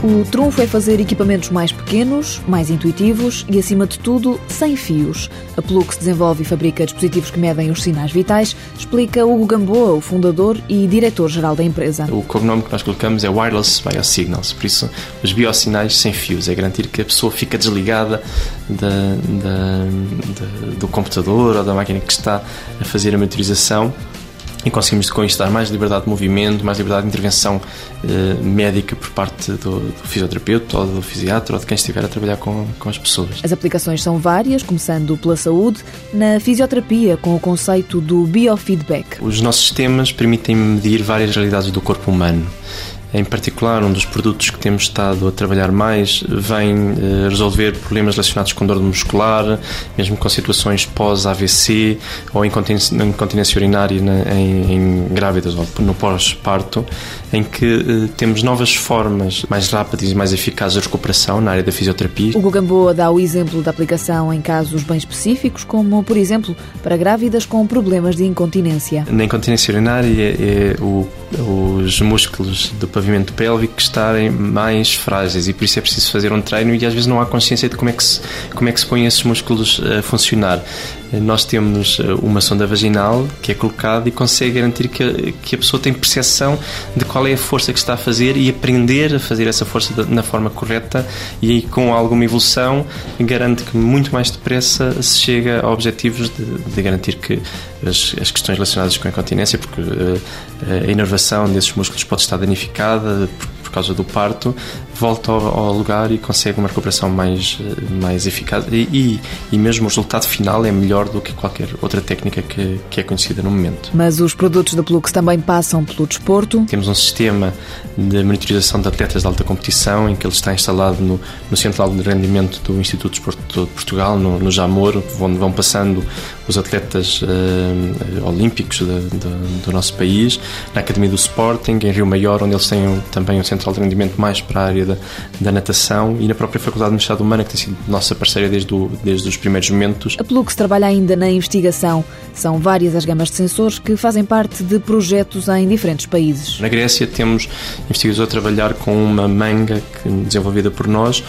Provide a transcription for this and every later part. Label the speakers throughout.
Speaker 1: O trunfo é fazer equipamentos mais pequenos, mais intuitivos e, acima de tudo, sem fios. A Plux desenvolve e fabrica dispositivos que medem os sinais vitais, explica Hugo Gamboa, o fundador e diretor-geral da empresa.
Speaker 2: O cognome que nós colocamos é Wireless Biosignals, por isso os biosinais sem fios, é garantir que a pessoa fica desligada da, da, da, do computador ou da máquina que está a fazer a monitorização e conseguimos com isto dar mais liberdade de movimento, mais liberdade de intervenção eh, médica por parte do, do, fisioterapeuta ou do fisiatra ou de quem estiver a trabalhar com, com as pessoas.
Speaker 1: As aplicações são várias, começando pela saúde, na fisioterapia com o conceito do biofeedback.
Speaker 2: Os nossos sistemas permitem medir várias realidades do corpo humano em particular, um dos produtos que temos estado a trabalhar mais vem eh, resolver problemas relacionados com dor muscular, mesmo com situações pós-AVC ou incontinência urinária em, em grávidas ou no pós-parto, em que eh, temos novas formas mais rápidas e mais eficazes de recuperação na área da fisioterapia.
Speaker 1: O Gamboa dá o exemplo da aplicação em casos bem específicos, como, por exemplo, para grávidas com problemas de incontinência.
Speaker 2: Na incontinência urinária é, é o, os músculos do pavimento pélvico estarem mais frágeis e por isso é preciso fazer um treino e às vezes não há consciência de como é que se, como é que se põem esses músculos a funcionar. Nós temos eh, uma sonda vaginal que é colocada e consegue garantir que a, que a pessoa tem percepção de qual é a força que está a fazer e aprender a fazer essa força na forma correta e com alguma evolução garante que muito mais depressa se chega a objetivos de, de garantir que as, as, questões relacionadas com a incontinência, porque uh, a inervação desses músculos pode estar danificada por, por causa do parto, volta ao, ao, lugar e consegue uma recuperação mais, eh, mais eficaz e, e, e, mesmo o resultado final é melhor do que qualquer outra técnica que, que é conhecida no momento.
Speaker 1: Mas os produtos da Plux também passam pelo desporto?
Speaker 2: Temos um sistema de monitorização de atletas de alta competição em que ele está instalado no, no Centro de Rendimento do Instituto de Desporto de Portugal, no, no Jamor, onde vão passando os atletas uh, olímpicos de, de, do nosso país, na Academia do Sporting, em Rio Maior, onde eles têm também um central de rendimento mais para a área da, da natação e na própria Faculdade de Universidade Humana, que tem sido nossa parceira desde, o, desde os primeiros momentos.
Speaker 1: A Plux trabalha ainda na investigação. São várias as gamas de sensores que fazem parte de projetos em diferentes países.
Speaker 2: Na Grécia temos investigadores a trabalhar com uma manga desenvolvida por nós,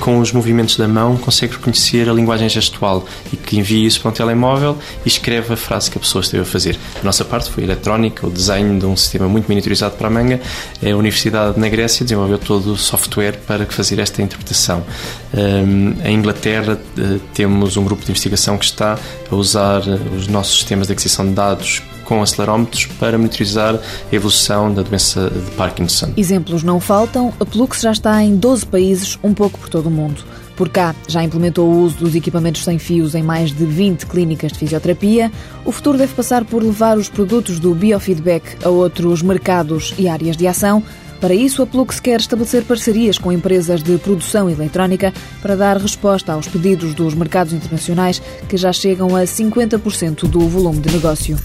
Speaker 2: com os movimentos da mão consegue reconhecer a linguagem gestual e que envia isso para um telemóvel e escreve a frase que a pessoa esteve a fazer. A nossa parte foi eletrónica, o desenho de um sistema muito miniaturizado para a manga. A Universidade na Grécia desenvolveu todo o software para fazer esta interpretação. Um, em Inglaterra uh, temos um grupo de investigação que está a usar eh, os nossos sistemas de aquisição de dados com acelerómetros para monitorizar a evolução da doença de Parkinson.
Speaker 1: Exemplos não faltam. A Plux já está em 12 países, um pouco por todo o mundo. Por cá, já implementou o uso dos equipamentos sem fios em mais de 20 clínicas de fisioterapia. O futuro deve passar por levar os produtos do biofeedback a outros mercados e áreas de ação. Para isso, a Plux quer estabelecer parcerias com empresas de produção eletrónica para dar resposta aos pedidos dos mercados internacionais que já chegam a 50% do volume de negócio.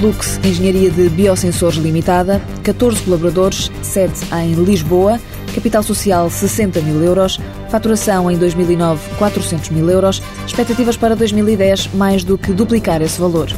Speaker 1: Plux Engenharia de Biosensores Limitada, 14 colaboradores, sede em Lisboa, capital social 60 mil euros, faturação em 2009 400 mil euros, expectativas para 2010 mais do que duplicar esse valor.